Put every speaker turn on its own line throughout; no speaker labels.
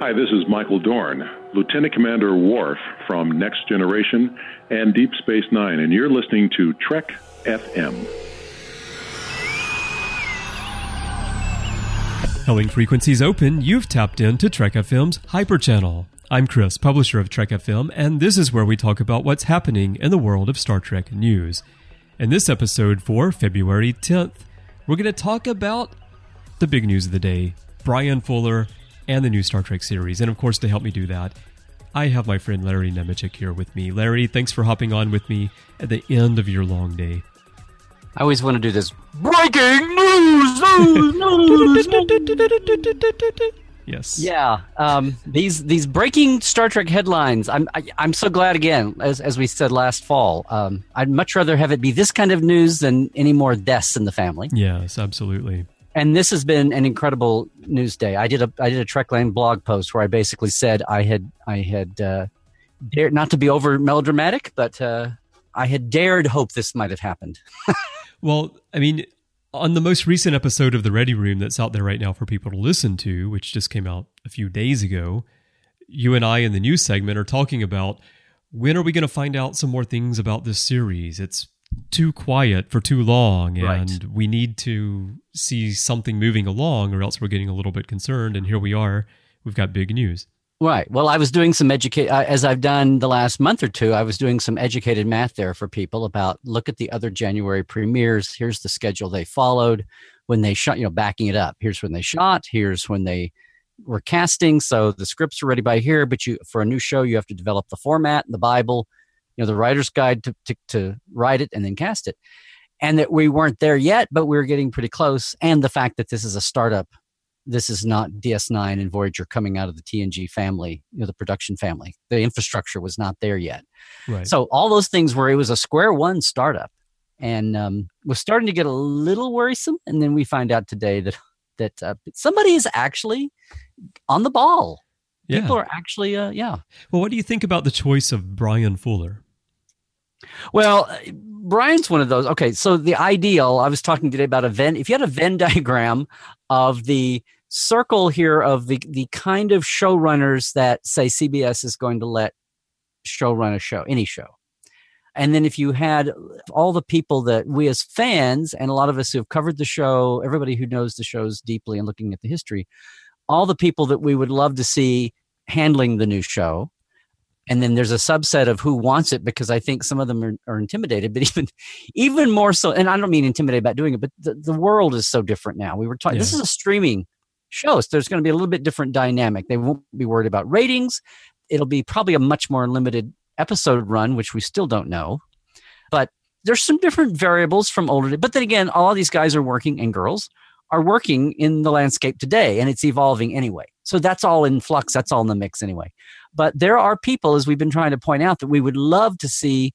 Hi, this is Michael Dorn, Lieutenant Commander Worf from Next Generation and Deep Space Nine, and you're listening to Trek FM.
Hailing frequencies open, you've tapped into Trek FM's Hyper Channel. I'm Chris, publisher of Trek FM, and this is where we talk about what's happening in the world of Star Trek news. In this episode for February 10th, we're going to talk about the big news of the day Bryan Fuller and the new Star Trek series. And of course, to help me do that, I have my friend Larry Nemecek here with me. Larry, thanks for hopping on with me at the end of your long day.
I always want to do this breaking news, news, news, news.
Yes.
Yeah. Um, these these breaking Star Trek headlines. I'm I, am i am so glad again, as as we said last fall. Um, I'd much rather have it be this kind of news than any more deaths in the family.
Yes, absolutely.
And this has been an incredible news day. I did a I did a Trekland blog post where I basically said I had I had uh, dared not to be over melodramatic, but uh, I had dared hope this might have happened.
Well, I mean, on the most recent episode of the Ready Room that's out there right now for people to listen to, which just came out a few days ago, you and I in the news segment are talking about when are we going to find out some more things about this series? It's too quiet for too long and right. we need to see something moving along or else we're getting a little bit concerned and here we are we've got big news
Right. Well, I was doing some educate as I've done the last month or two. I was doing some educated math there for people about look at the other January premieres. Here's the schedule they followed when they shot. You know, backing it up. Here's when they shot. Here's when they were casting. So the scripts are ready by here. But you for a new show, you have to develop the format, the Bible, you know, the writer's guide to to, to write it and then cast it. And that we weren't there yet, but we we're getting pretty close. And the fact that this is a startup this is not DS9 and Voyager coming out of the TNG family, you know, the production family. The infrastructure was not there yet. Right. So all those things where it was a square one startup and um, was starting to get a little worrisome. And then we find out today that that uh, somebody is actually on the ball. Yeah. People are actually, uh, yeah.
Well, what do you think about the choice of Bryan Fuller?
Well, uh, Bryan's one of those. Okay, so the ideal, I was talking today about a Venn. If you had a Venn diagram of the circle here of the the kind of showrunners that say CBS is going to let show run a show, any show. And then if you had all the people that we as fans and a lot of us who have covered the show, everybody who knows the shows deeply and looking at the history, all the people that we would love to see handling the new show. And then there's a subset of who wants it because I think some of them are, are intimidated, but even even more so, and I don't mean intimidated about doing it, but the, the world is so different now. We were talking, yeah. this is a streaming show. So there's going to be a little bit different dynamic. They won't be worried about ratings. It'll be probably a much more limited episode run, which we still don't know. But there's some different variables from older. But then again, all these guys are working and girls are working in the landscape today, and it's evolving anyway. So that's all in flux. That's all in the mix anyway. But there are people, as we've been trying to point out, that we would love to see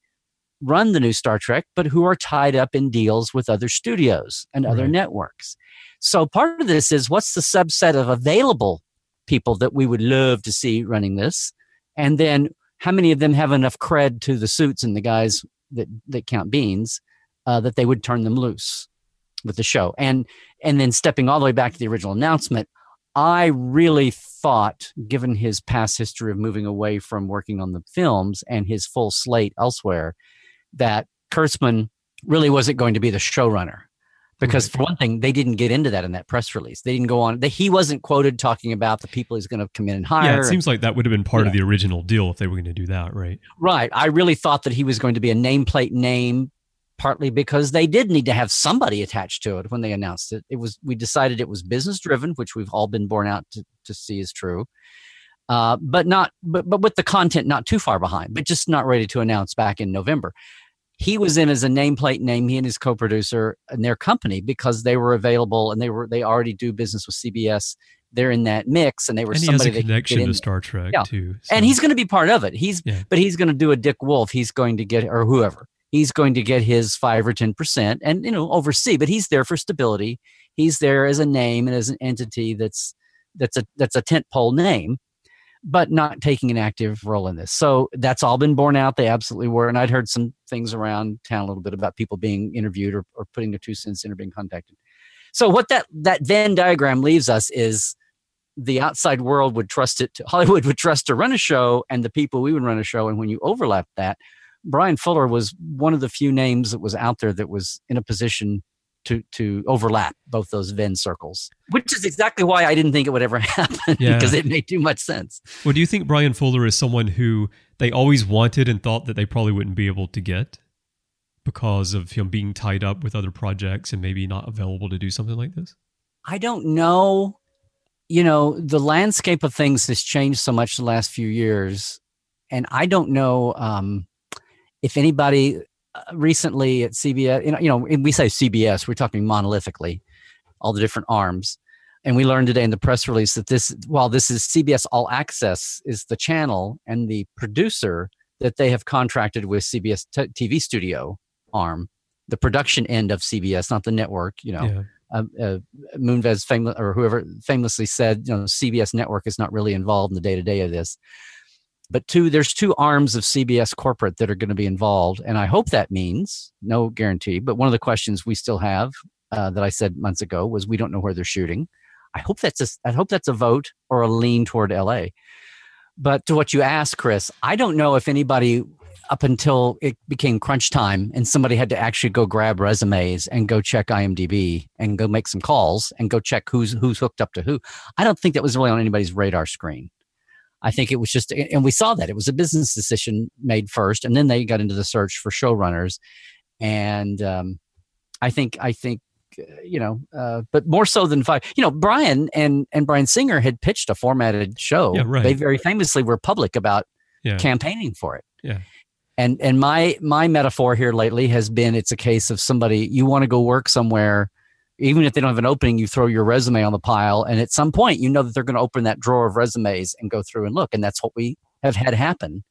run the new Star Trek, but who are tied up in deals with other studios and other right. networks. So part of this is what's the subset of available people that we would love to see running this? And then how many of them have enough cred to the suits and the guys that, that count beans uh, that they would turn them loose with the show? And, and then stepping all the way back to the original announcement, I really thought, given his past history of moving away from working on the films and his full slate elsewhere, that Kurtzman really wasn't going to be the showrunner. Because for one thing they didn't get into that in that press release. They didn't go on they, he wasn't quoted talking about the people he's going to come in and hire
yeah it seems like that would have been part yeah. of the original deal if they were going to do that right?
Right. I really thought that he was going to be a nameplate name partly because they did need to have somebody attached to it when they announced it. It was we decided it was business driven which we've all been borne out to, to see is true. Uh, but not but, but with the content not too far behind but just not ready to announce back in november. He was in as a nameplate name he and his co-producer and their company because they were available and they were they already do business with cbs they're in that mix and they were
and
somebody
he has a connection to star trek yeah. too
so. and he's going to be part of it. He's yeah. but he's going to do a dick wolf. He's going to get or whoever he's going to get his five or ten percent and you know oversee but he's there for stability he's there as a name and as an entity that's that's a that's a tent pole name but not taking an active role in this. So that's all been borne out. They absolutely were. And I'd heard some things around town a little bit about people being interviewed or, or putting their two cents in or being contacted. So what that, that Venn diagram leaves us is the outside world would trust it to, hollywood would trust to run a show and the people we would run a show and when you overlap that bryan fuller was one of the few names that was out there that was in a position to to overlap both those venn circles which is exactly why i didn't think it would ever happen
Yeah.
because it made too much sense
Well, do you think Bryan Fuller is someone who they always wanted and thought that they probably wouldn't be able to get because of him being tied up with other projects and maybe not available to do something like this?
I don't know. You know, the landscape of things has changed so much the last few years, and I don't know um, if anybody uh, recently at CBS. You know, you know, and we say CBS, we're talking monolithically, all the different arms. And we learned today in the press release that this, while this is CBS All Access, is the channel and the producer that they have contracted with CBS t- TV studio arm, the production end of CBS, not the network. You know,
Yeah.
uh, uh, Moonves famous or whoever famously said, you know, CBS network is not really involved in the day to day of this. But two, there's two arms of CBS corporate that are going to be involved, and I hope that means no guarantee. But one of the questions we still have uh, that I said months ago was we don't know where they're shooting. I hope that's a, I hope that's a vote or a lean toward LA. But to what you asked, Chris, I don't know if anybody up until it became crunch time and somebody had to actually go grab resumes and go check IMDb and go make some calls and go check who's who's hooked up to who. I don't think that was really on anybody's radar screen. I think it was just, and we saw that it was a business decision made first, and then they got into the search for showrunners. And um, I think, I think, uh, you know, uh, but more so than five. You know, Bryan and and Bryan Singer had pitched a formatted show.
Yeah, right.
They very famously were public about
Yeah.
campaigning for it.
Yeah.
And and my my metaphor here lately has been it's a case of somebody you want to go work somewhere, even if they don't have an opening, you throw your resume on the pile, and at some point you know that they're going to open that drawer of resumes and go through and look, and that's what we have had happen.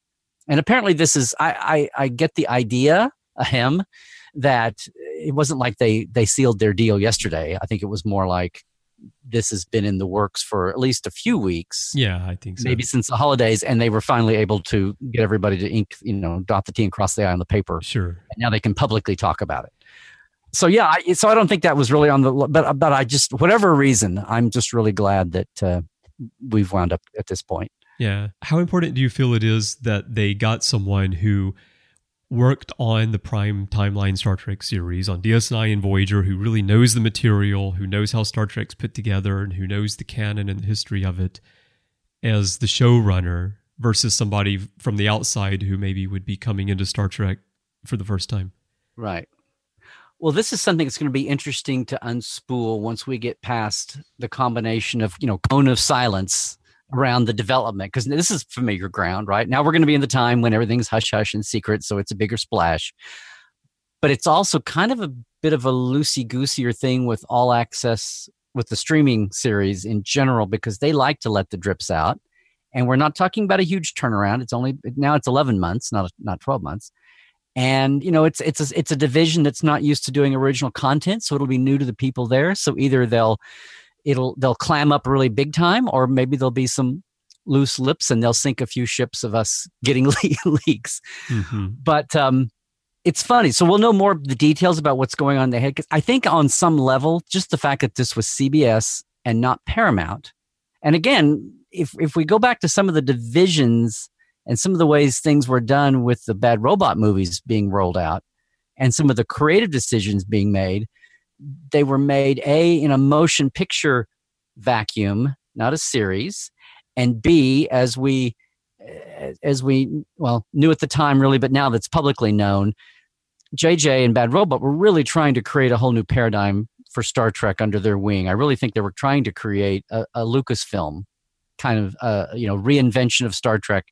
And apparently, this is I I, I get the idea, a him, that it wasn't like they they sealed their deal yesterday. I think it was more like this has been in the works for at least a few weeks
Yeah, I think so.
maybe since the holidays, and they were finally able to get everybody to ink, you know, dot the T and cross the I on the paper.
Sure.
And now they can publicly talk about it. So yeah, I, so I don't think that was really on the, but but I just whatever reason, I'm just really glad that uh, we've wound up at this point.
Yeah. How important do you feel it is that they got someone who worked on the prime timeline Star Trek series on DS9 and Voyager, who really knows the material, who knows how Star Trek's put together, and who knows the canon and the history of it as the showrunner versus somebody from the outside who maybe would be coming into Star Trek for the first time?
Right. Well, this is something that's going to be interesting to unspool once we get past the combination of, you know, cone of silence around the development, because this is familiar ground, right? Now we're going to be in the time when everything's hush hush and secret, so it's a bigger splash. But it's also kind of a bit of a loosey goosier thing with all access with the streaming series in general, because they like to let the drips out. And we're not talking about a huge turnaround. It's only now it's 11 months, not not 12 months and you know it's it's a, it's a division that's not used to doing original content so it'll be new to the people there. So either they'll it'll they'll clam up really big time or maybe there'll be some loose lips and they'll sink a few ships of us getting le- leaks.
Mm-hmm.
but um it's funny. So we'll know more of the details about what's going on in the head 'cause i think on some level just the fact that this was cbs and not paramount and again if if we go back to some of the divisions and some of the ways things were done with the bad robot movies being rolled out and some of the creative decisions being made they were made a in a motion picture vacuum not a series and b as we as we well knew at the time really but now that's publicly known jj and bad robot were really trying to create a whole new paradigm for star trek under their wing. I really think they were trying to create a, a lucasfilm kind of uh, you know reinvention of star trek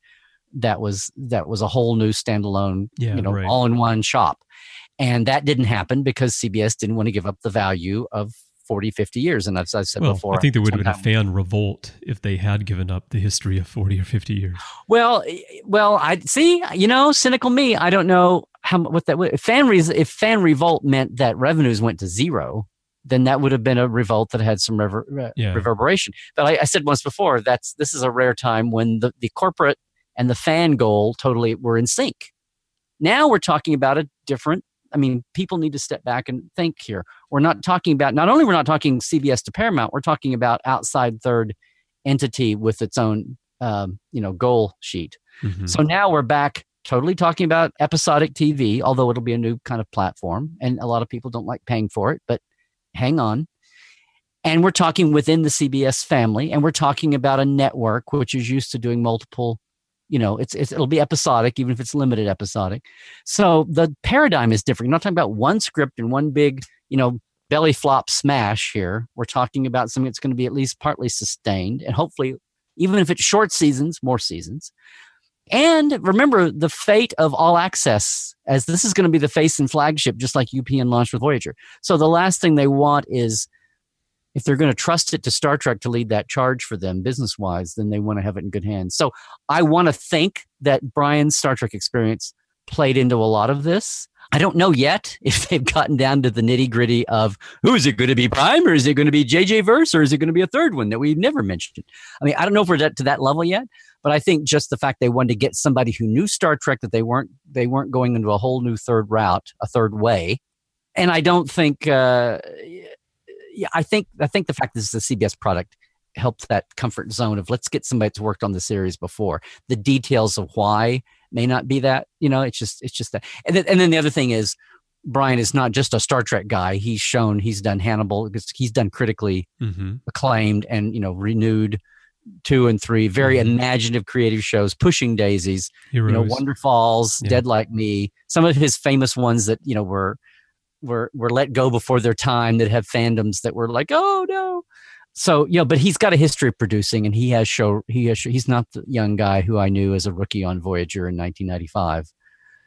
that was that was a whole new standalone
Yeah,
you know
right.
all in one shop and that didn't happen because cbs didn't want to give up the value of 40 50 years and as i said
Well,
before
I think there would have been a fan revolt if they had given up the history of 40 or 50 years.
well eh, well i see you know cynical me i don't know how what that would if fan re- if fan revolt meant that revenues went to zero then that would have been a revolt that had some rever- re-
Yeah.
reverberation but I, I said once before that's this is a rare time when the, the corporate and the fan goal totally were in sync now we're talking about a different i mean people need to step back and think here we're not talking about not only we're not talking cbs to paramount we're talking about outside third entity with its own um, you know goal sheet.
Mhm.
So now we're back totally talking about episodic TV, although it'll be a new kind of platform, and a lot of people don't like paying for it, but hang on. And we're talking within the CBS family, and we're talking about a network which is used to doing multiple. You know, it's, it's it'll be episodic, even if it's limited episodic. So the paradigm is different. You're not talking about one script and one big, you know, belly flop smash here. We're talking about something that's going to be at least partly sustained, and hopefully, even if it's short seasons, more seasons. And remember the fate of all access, as this is going to be the face and flagship, just like UPN launched with Voyager. So the last thing they want is if they're going to trust it to Star Trek to lead that charge for them business wise, then they want to have it in good hands. So I want to think that Bryan's Star Trek experience played into a lot of this. I don't know yet if they've gotten down to the nitty gritty of who is it going to be Prime or is it going to be JJ Verse or is it going to be a third one that we've never mentioned? I mean, I don't know if we're to that level yet, but I think just the fact they wanted to get somebody who knew Star Trek that they weren't they weren't going into a whole new third route, a third way, and I don't think. Uh, yeah, I think I think the fact this is a CBS product helped that comfort zone of let's get somebody that's worked on the series before. The details of why may not be that you know it's just it's just that and then, and then the other thing is bryan is not just a star trek guy he's shown he's done hannibal because he's done critically
Mhm.
acclaimed and you know renewed two and three very
Mhm.
imaginative creative shows pushing daisies
Heroes.
you know wonderfalls
Yeah.
dead like me some of his famous ones that you know were were were let go before their time that have fandoms that were like oh no. So you know but he's got a history of producing and he has show he has he's not the young guy who i knew as a rookie on voyager in 1995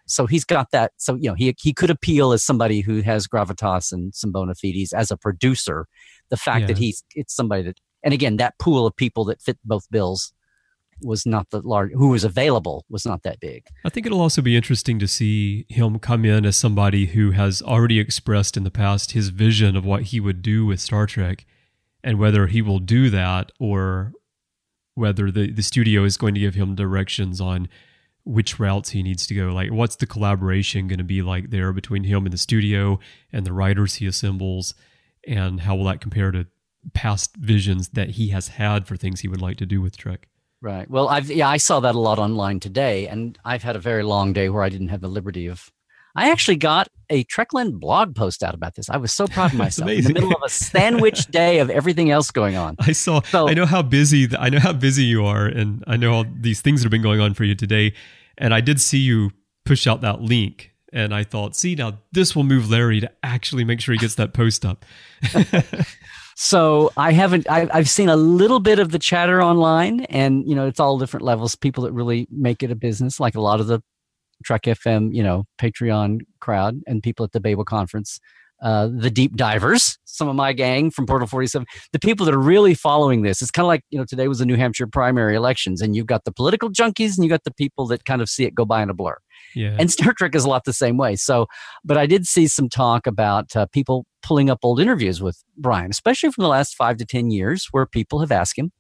so he's got that so you know he he could appeal as somebody who has gravitas and some bona fides as a producer. The fact that he's it's somebody that and again that pool of people that fit both bills was not the large who was available was not that big
I think it'll also be interesting to see him come in as somebody who has already expressed in the past his vision of what he would do with Star Trek and whether he will do that or whether the, the studio is going to give him directions on which routes he needs to go. Like, what's the collaboration going to be like there between him and the studio and the writers he assembles? And how will that compare to past visions that he has had for things he would like to do with Trek?
Right. Well, I've yeah, I saw that a lot online today, and I've had a very long day where I didn't have the liberty of. I actually got a Trekland blog post out about this. I was so proud of myself in the middle of a sandwich day of everything else going on.
I saw.
So-
I know how busy. I know how busy you are, and I know all these things that have been going on for you today. And I did see you push out that link, and I thought, see, now this will move Larry to actually make sure he gets that post up.
So I haven't. I, I've seen a little bit of the chatter online, and you know, it's all different levels. People that really make it a business, like a lot of the Trek FM, you know, Patreon crowd, and people at the Babel conference, uh, the deep divers, some of my gang from Portal Forty Seven, the people that are really following this. It's kind of like you know, today was the New Hampshire primary elections, and you've got the political junkies, and you got the people that kind of see it go by in a blur
Yeah,
and Star Trek is a lot the same way. So, but I did see some talk about uh, people pulling up old interviews with Bryan, especially from the last five to ten years, where people have asked him.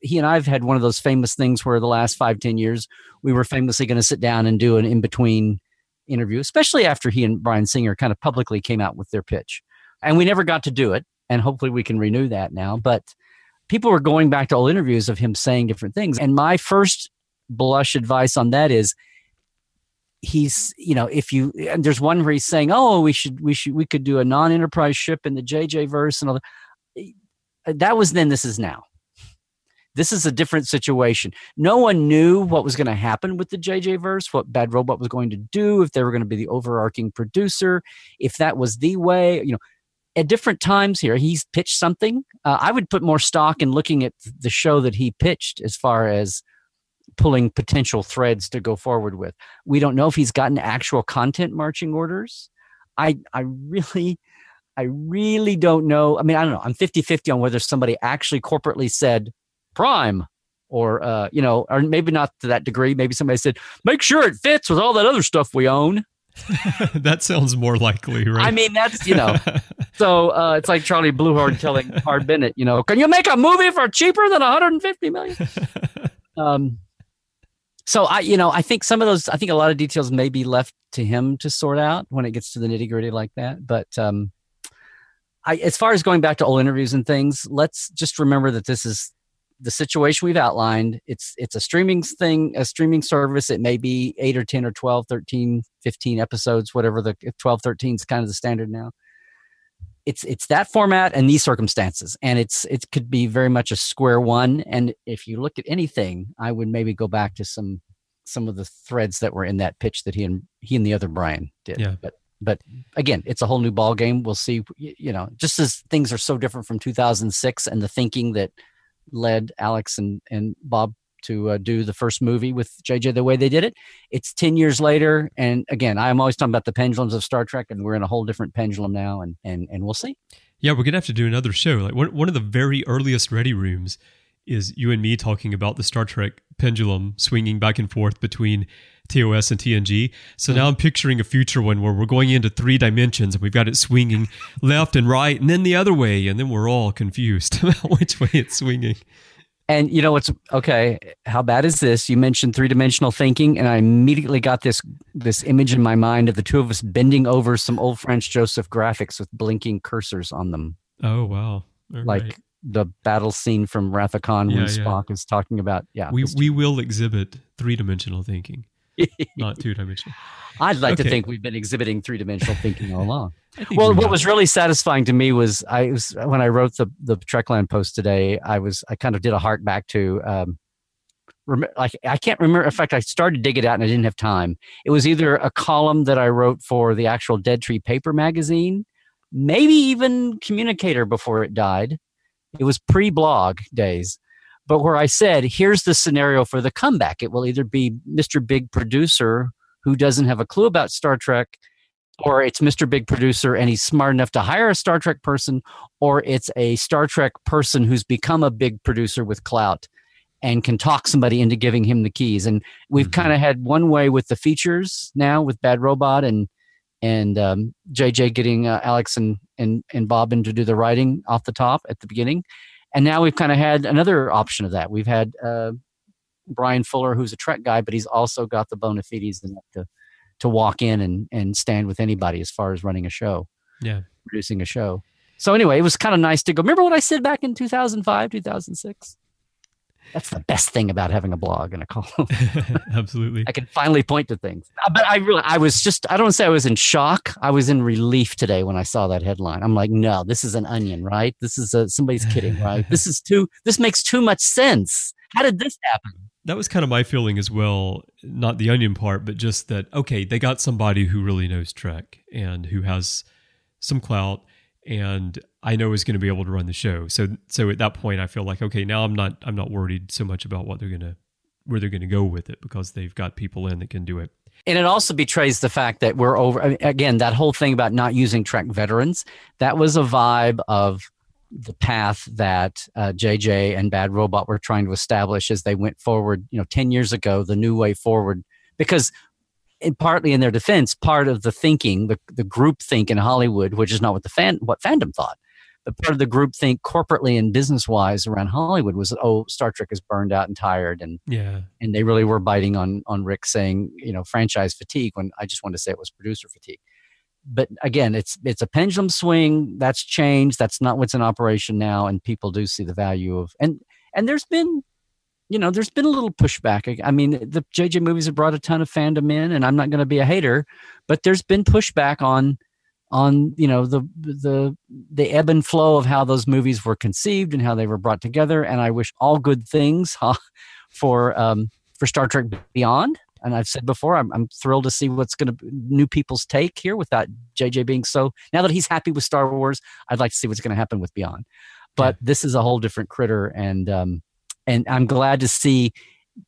He and I've had one of those famous things where the last five ten years we were famously going to sit down and do an in between interview, especially after he and Bryan Singer kind of publicly came out with their pitch, and we never got to do it. And hopefully we can renew that now. But people were going back to old interviews of him saying different things, and my first blush advice on that is he's you know if you and there's one where he's saying oh we should we should we could do a non-enterprise ship in the jj verse and all that. That was then this is now. This is a different situation. No one knew what was going to happen with the jj verse what bad robot was going to do if they were going to be the overarching producer if that was the way you know. At different times here he's pitched something. Uh, i would put more stock in looking at the show that he pitched as far as pulling potential threads to go forward with. We don't know if he's gotten actual content marching orders. I I really I really don't know. I mean, I don't know. I'm 50-50 on whether somebody actually corporately said prime or uh, you know, or maybe not to that degree. Maybe somebody said, make sure it fits with all that other stuff we own.
that sounds more likely, right?
I mean, that's you know. so uh, it's like Charlie Bluhdorn telling Harve Bennett, you know, can you make a movie for cheaper than 150 million? um, so I, you know, I think some of those, I think a lot of details may be left to him to sort out when it gets to the nitty gritty like that. But um, I, as far as going back to old interviews and things, let's just remember that this is the situation we've outlined it's it's a streaming thing a streaming service it may be 8 or 10 or 12 13 15 episodes whatever the 12 13 is kind of the standard now it's it's that format and these circumstances and it's it could be very much a square one and if you look at anything i would maybe go back to some some of the threads that were in that pitch that he and he and the other bryan did
Yeah.
but but again it's a whole new ball game we'll see you know just as things are so different from 2006 and the thinking that led alex and and bob to uh, do the first movie with jj the way they did it it's 10 years later and again i'm always talking about the pendulums of star trek and we're in a whole different pendulum now and and and we'll see
Yeah, we're gonna have to do another show. Like one one of the very earliest ready rooms is you and me talking about the Star Trek pendulum swinging back and forth between TOS and TNG. So now I'm picturing a future one where we're going into three dimensions and we've got it swinging left and right and then the other way, and then we're all confused about which way it's swinging.
And you know what's okay? How bad is this? You mentioned three dimensional thinking, and I immediately got this this image in my mind of the two of us bending over some old Franz Joseph graphics with blinking cursors on them,
Oh wow! All
like
right.
the battle scene from Wrath of Khan when
Yeah, yeah.
Spock is talking about. Yeah,
we we will exhibit three dimensional thinking, not two dimensional.
I'd like to think we've been exhibiting three dimensional thinking all along. Well,
we
what was really satisfying to me was I was when I wrote the the Trekland post today. I was I kind of did a heart back to um, rem- like I can't remember. In fact, I started to dig it out and I didn't have time. It was either a column that I wrote for the actual Dead Tree Paper magazine, maybe even Communicator before it died. It was pre blog days. But where I said, here's the scenario for the comeback. It will either be Mr. Big Producer who doesn't have a clue about Star Trek or it's Mr. Big Producer and he's smart enough to hire a Star Trek person, or it's a Star Trek person who's become a big producer with clout and can talk somebody into giving him the keys. And we've
Mhm.
kind of had one way with the features now with Bad Robot and and um, JJ getting uh, Alex and, and and Bob in to do the writing off the top at the beginning, and now we've kind of had another option of that. We've had uh, Bryan Fuller, who's a Trek guy, but he's also got the bona fides enough to to walk in and and stand with anybody as far as running a show,
Yeah.
producing a show. So anyway, it was kind of nice to go. Remember what I said back in 2005, 2006? That's the best thing about having a blog and a column.
Absolutely.
I can finally point to things. Uh, But I really, I was just, I don't say I was in shock. I was in relief today when I saw that headline. I'm like, no, this is an onion, right? This is a, somebody's kidding, right? This is too, this makes too much sense. How did this happen?
that was kind of my feeling as well. Not the onion part, but just that okay, they got somebody who really knows Trek and who has some clout, and I know is going to be able to run the show. So, so at that point, I feel like okay, now I'm not I'm not worried so much about what they're gonna where they're gonna go with it because they've got people in that can do it.
And it also betrays the fact that we're over, again, that whole thing about not using Trek veterans, that was a vibe of the path that uh, JJ and Bad Robot were trying to establish as they went forward, you know, 10 years ago, the new way forward. Because in, partly in their defense, part of the thinking, the, the group think in Hollywood, which is not what the fan, what fandom thought, but part of the group think corporately and business wise around Hollywood was, oh, Star Trek is burned out and tired and
Yeah,
and they really were biting on on Rick saying, you know, franchise fatigue when I just wanted to say it was producer fatigue. But again, it's it's a pendulum swing. That's changed. That's not what's in operation now, and people do see the value of and and there's been, you know, there's been a little pushback. I mean, the JJ movies have brought a ton of fandom in, and I'm not going to be a hater, but there's been pushback on on you know the the the ebb and flow of how those movies were conceived and how they were brought together. And I wish all good things huh, for um, for Star Trek Beyond. And I've said before, I'm, I'm thrilled to see what's going to new people's take here without JJ being so. Now that he's happy with Star Wars, I'd like to see what's going to happen with Beyond. But this is a whole different critter, and um, and I'm glad to see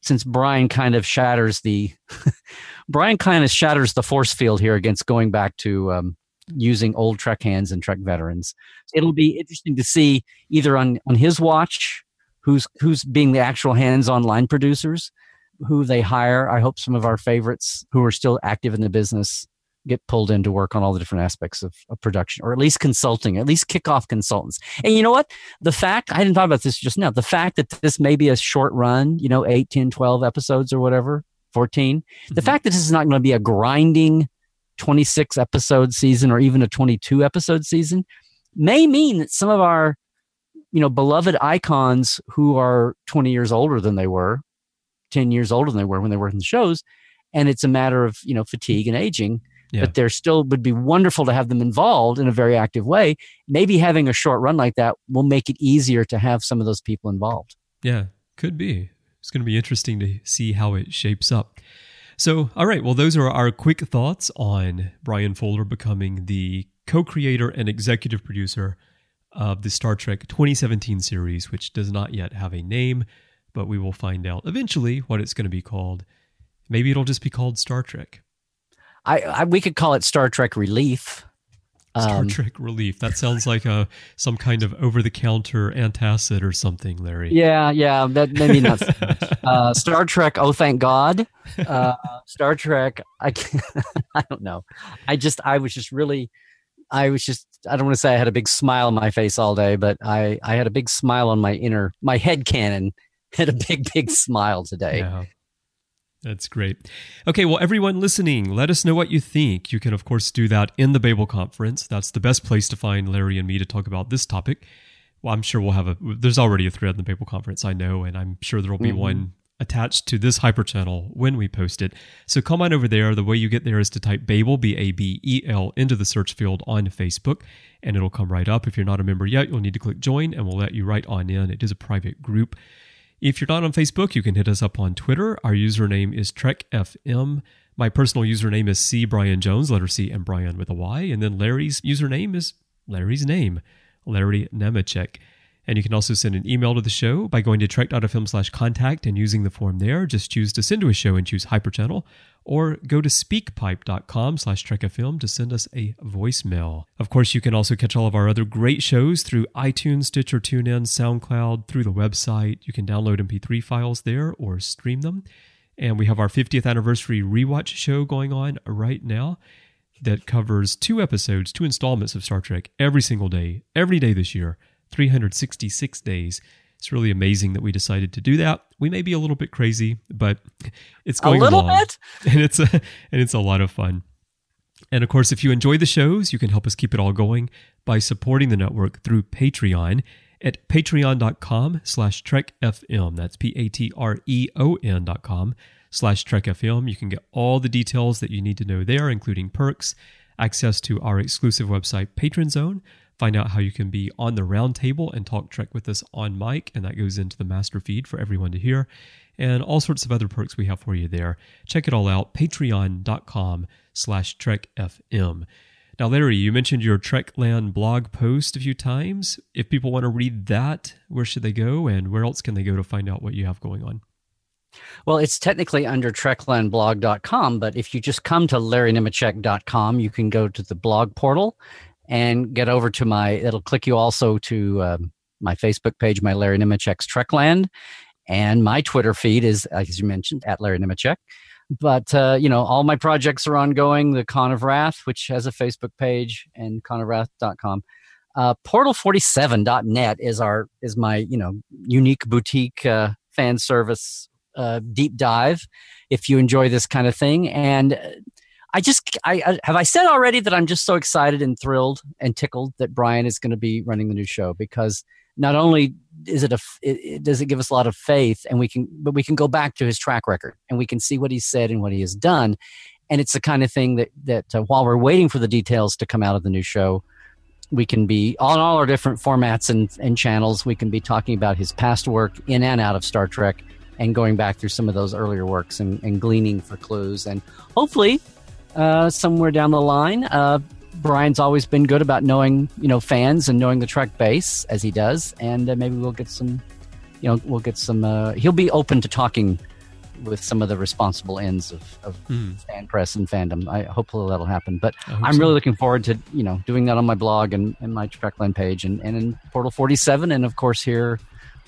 since Bryan kind of shatters the Bryan kind of shatters the force field here against going back to um, using old Trek hands and Trek veterans. It'll be interesting to see either on on his watch who's who's being the actual hands-on line producers, who they hire. I hope some of our favorites who are still active in the business get pulled in to work on all the different aspects of, of production or at least consulting, at least kickoff consultants. And you know what? The fact, I hadn't thought about this just now, the fact that this may be a short run, you know, 8, 10, 12 episodes or whatever, 14, the
Mhm.
fact that this is not going to be a grinding 26 episode season or even a 22 episode season may mean that some of our you know beloved icons who are 20 years older than they were 10 years older than they were when they were in the shows and it's a matter of you know fatigue and aging yeah. but there still would be wonderful to have them involved in a very active way maybe having a short run like that will make it easier to have some of those people involved
yeah could be it's going to be interesting to see how it shapes up so all right well those are our quick thoughts on Bryan fuller becoming the co-creator and executive producer of the Star Trek 2017 series, which does not yet have a name, but we will find out eventually what it's going to be called. Maybe it'll just be called Star Trek.
I, I we could call it Star Trek Relief.
Star um, Trek Relief. That sounds like a some kind of over the counter antacid or something, Larry.
Yeah, yeah, that maybe not. uh, Star Trek. Oh, thank God. Uh, Star Trek. I can't, I don't know. I just I was just really I was just I don't want to say I had a big smile on my face all day, but I I had a big smile on my inner my head canon had a big big smile today.
Yeah. That's great. Okay, well, everyone listening, let us know what you think. You can, of course, do that in the Babel conference. That's the best place to find Larry and me to talk about this topic. Well, I'm sure we'll have a. There's already a thread in the Babel conference, I know, and I'm sure there will be mm-hmm. one attached to this hyper channel when we post it. So come on over there. The way you get there is to type Babel, B A B E L, into the search field on Facebook, and it'll come right up. If you're not a member yet, you'll need to click join, and we'll let you right on in. It is a private group. If you're not on Facebook, you can hit us up on Twitter. Our username is TrekFM. My personal username is C Bryan Jones, letter C and Bryan with a Y. And then Larry's username is Larry's name, Larry Nemecek. And you can also send an email to the show by going to trek.fm slash contact and using the form there. Just choose to send to a show and choose Hyperchannel, or go to speakpipe.com slash trekfm to send us a voicemail. Of course, you can also catch all of our other great shows through iTunes, Stitcher, TuneIn, SoundCloud, through the website. You can download MP3 files there or stream them. And we have our 50th anniversary rewatch show going on right now that covers two episodes, two installments of Star Trek every single day, every day this year 366 days. It's really amazing that we decided to do that. We may be a little bit crazy, but it's going
a little
along,
bit,
and it's a, and it's a lot of fun. And of course, if you enjoy the shows, you can help us keep it all going by supporting the network through Patreon at patreon.com slash trekfm. That's P-A-T-R-E-O-N dot com slash trekfm. You can get all the details that you need to know there, including perks, access to our exclusive website, Patron Zone, find out how you can be on the roundtable and talk Trek with us on mic, and that goes into the master feed for everyone to hear, and all sorts of other perks we have for you there. Check it all out, patreon.com slash trekfm. Now, Larry, you mentioned your Trekland blog post a few times. If people want to read that, where should they go, and where else can they go to find out what you have going on?
Well, it's technically under treklandblog.com, but if you just come to larrynemecek.com, you can go to the blog portal and get over to my it'll click you also to um, my facebook page my larry nemecek's trekland. And my twitter feed is as you mentioned at larry nemecek but uh, you know all my projects are ongoing the con of wrath which has a facebook page and conofwrath.com uh, portal47.net is our is my you know unique boutique uh, fan service uh, deep dive if you enjoy this kind of thing. And uh, I just, I, I, have I said already that I'm just so excited and thrilled and tickled that Bryan is going to be running the new show? Because not only is it a, it, it, does it give us a lot of faith and we can, but we can go back to his track record and we can see what he said and what he has done, and it's the kind of thing that that uh, while we're waiting for the details to come out of the new show, we can be on all our different formats and, and channels. We can be talking about his past work in and out of Star Trek and going back through some of those earlier works and, and gleaning for clues. And hopefully uh, somewhere down the line. Uh, Bryan's always been good about knowing, you know, fans and knowing the Trek base as he does, and uh, maybe we'll get some, you know, we'll get some. Uh, he'll be open to talking with some of the responsible ends of, of mm. fan press and fandom. I hopefully that'll happen. But I'm so. really looking forward to you know doing that on my blog and, and my Trekland page and, and in Portal 47 and of course here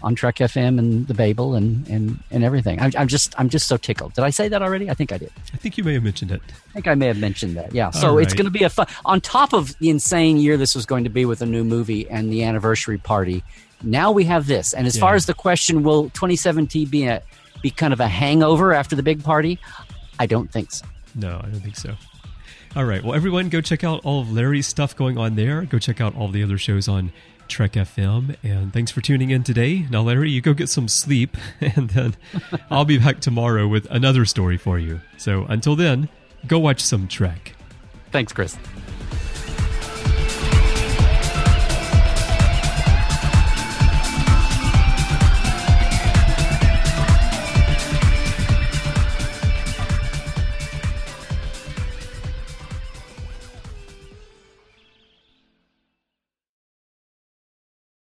on Trek FM and the Babel and and and everything. I'm, I'm, just I'm just so tickled. Did I say that already? I think I did.
I think you may have mentioned it.
I think I may have mentioned that. Yeah. So right. it's going to be a fun. On top of the insane year this was going to be with a new movie and the anniversary party, now we have this. And as yeah. far as the question, will 2017 be a be kind of a hangover after the big party? I don't think so.
No, I don't think so. All right. Well, everyone, go check out all of Larry's stuff going on there. Go check out all the other shows on Trek FM. And thanks for tuning in today. Now, Larry, you go get some sleep, and then I'll be back tomorrow with another story for you. So until then, go watch some Trek.
Thanks, Chris.